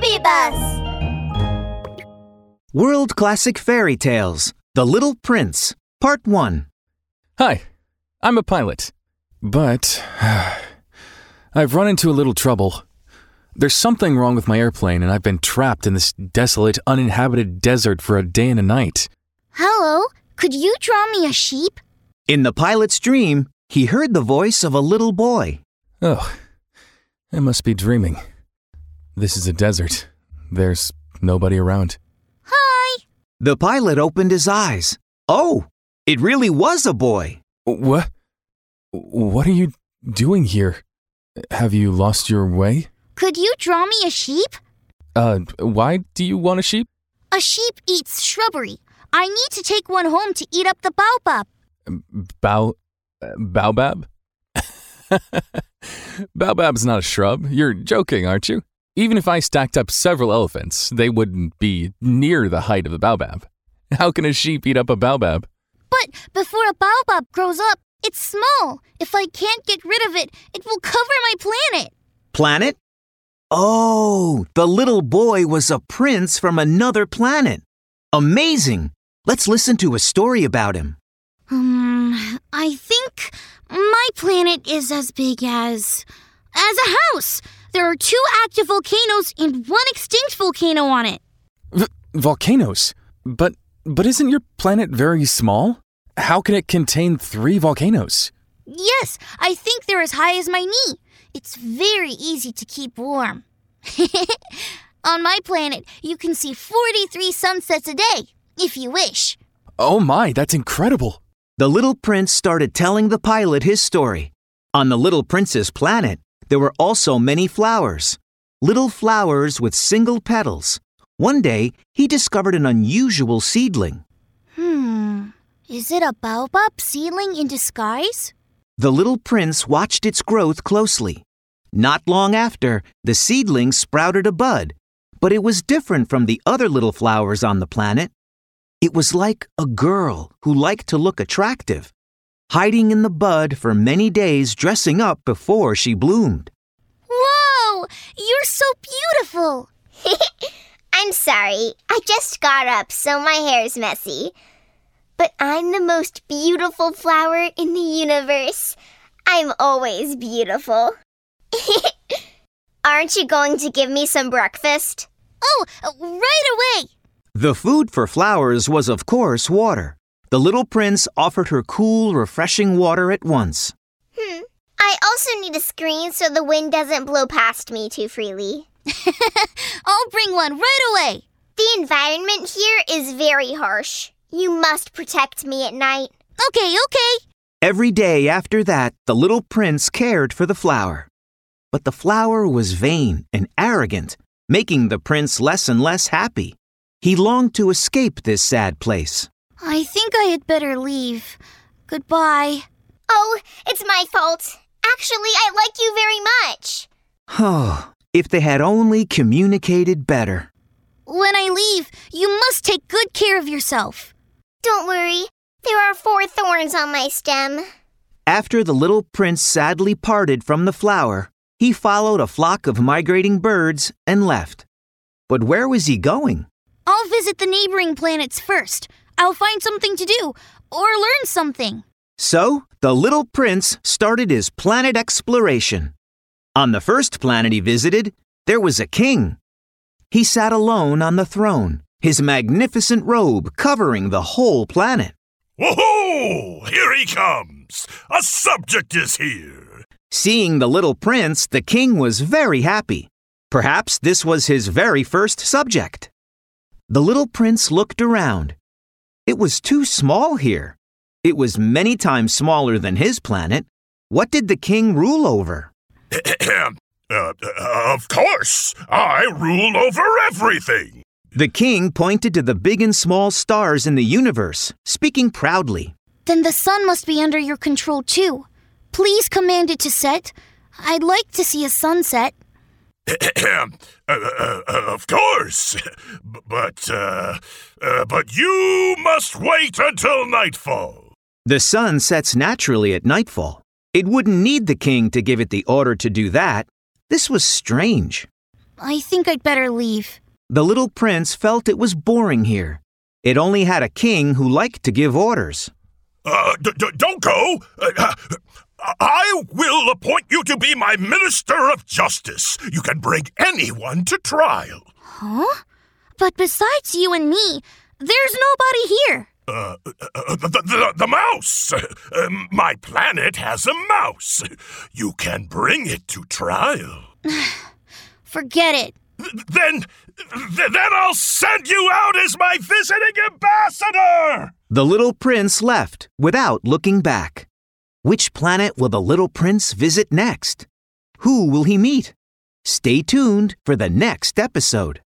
Baby Bus! World Classic Fairy Tales The Little Prince, Part 1. Hi, I'm a pilot. But I've run into a little trouble. There's something wrong with my airplane, and I've been trapped in this desolate, uninhabited desert for a day and a night. Hello, could you draw me a sheep? In the pilot's dream, he heard the voice of a little boy. Oh, I must be dreaming. This is a desert. There's nobody around. Hi! The pilot opened his eyes. Oh, it really was a boy. What? What are you doing here? Have you lost your way? Could you draw me a sheep? Uh, why do you want a sheep? A sheep eats shrubbery. I need to take one home to eat up the baobab. Bow. Uh, baobab? Baobab's not a shrub. You're joking, aren't you? Even if I stacked up several elephants, they wouldn't be near the height of the baobab. How can a sheep eat up a baobab? But before a baobab grows up, it's small. If I can't get rid of it, it will cover my planet. Planet? Oh, the little boy was a prince from another planet. Amazing. Let's listen to a story about him. Um, I think my planet is as big as. As a house. There are two active volcanoes and one extinct volcano on it. V- volcanoes? But but isn't your planet very small? How can it contain three volcanoes? Yes, I think they're as high as my knee. It's very easy to keep warm. on my planet, you can see 43 sunsets a day, if you wish. Oh my, that's incredible. The little prince started telling the pilot his story. On the little prince's planet, there were also many flowers. Little flowers with single petals. One day, he discovered an unusual seedling. Hmm, is it a baobab seedling in disguise? The little prince watched its growth closely. Not long after, the seedling sprouted a bud, but it was different from the other little flowers on the planet. It was like a girl who liked to look attractive, hiding in the bud for many days dressing up before she bloomed. Whoa! You're so beautiful! I'm sorry. I just got up, so my hair's messy. But I'm the most beautiful flower in the universe. I'm always beautiful. Aren't you going to give me some breakfast? Oh, right away! The food for flowers was, of course, water. The little prince offered her cool, refreshing water at once. Hmm. I also need a screen so the wind doesn't blow past me too freely. I'll bring one right away. The environment here is very harsh. You must protect me at night. Okay, okay. Every day after that, the little prince cared for the flower. But the flower was vain and arrogant, making the prince less and less happy. He longed to escape this sad place. I think I had better leave. Goodbye. Oh, it's my fault. Actually, I like you very much. Oh, if they had only communicated better. When I leave, you must take good care of yourself. Don't worry. There are four thorns on my stem. After the little prince sadly parted from the flower, he followed a flock of migrating birds and left. But where was he going? I'll visit the neighboring planets first. I'll find something to do or learn something. So, the little prince started his planet exploration. On the first planet he visited, there was a king. He sat alone on the throne, his magnificent robe covering the whole planet. Whoa! Here he comes! A subject is here! Seeing the little prince, the king was very happy. Perhaps this was his very first subject. The little prince looked around. It was too small here. It was many times smaller than his planet. What did the king rule over? uh, of course, I rule over everything. The king pointed to the big and small stars in the universe, speaking proudly. Then the sun must be under your control too. Please command it to set. I'd like to see a sunset. uh, uh, of course, but uh, uh, but you must wait until nightfall. The sun sets naturally at nightfall. It wouldn't need the king to give it the order to do that. This was strange. I think I'd better leave. The little prince felt it was boring here. It only had a king who liked to give orders. Uh, d- d- don't go. Uh, I will appoint you to be my minister of justice. You can bring anyone to trial. Huh? But besides you and me, there's nobody here. Uh, uh, the, the, the mouse! Uh, my planet has a mouse. You can bring it to trial. Forget it. Then, then I'll send you out as my visiting ambassador! The little prince left without looking back. Which planet will the little prince visit next? Who will he meet? Stay tuned for the next episode.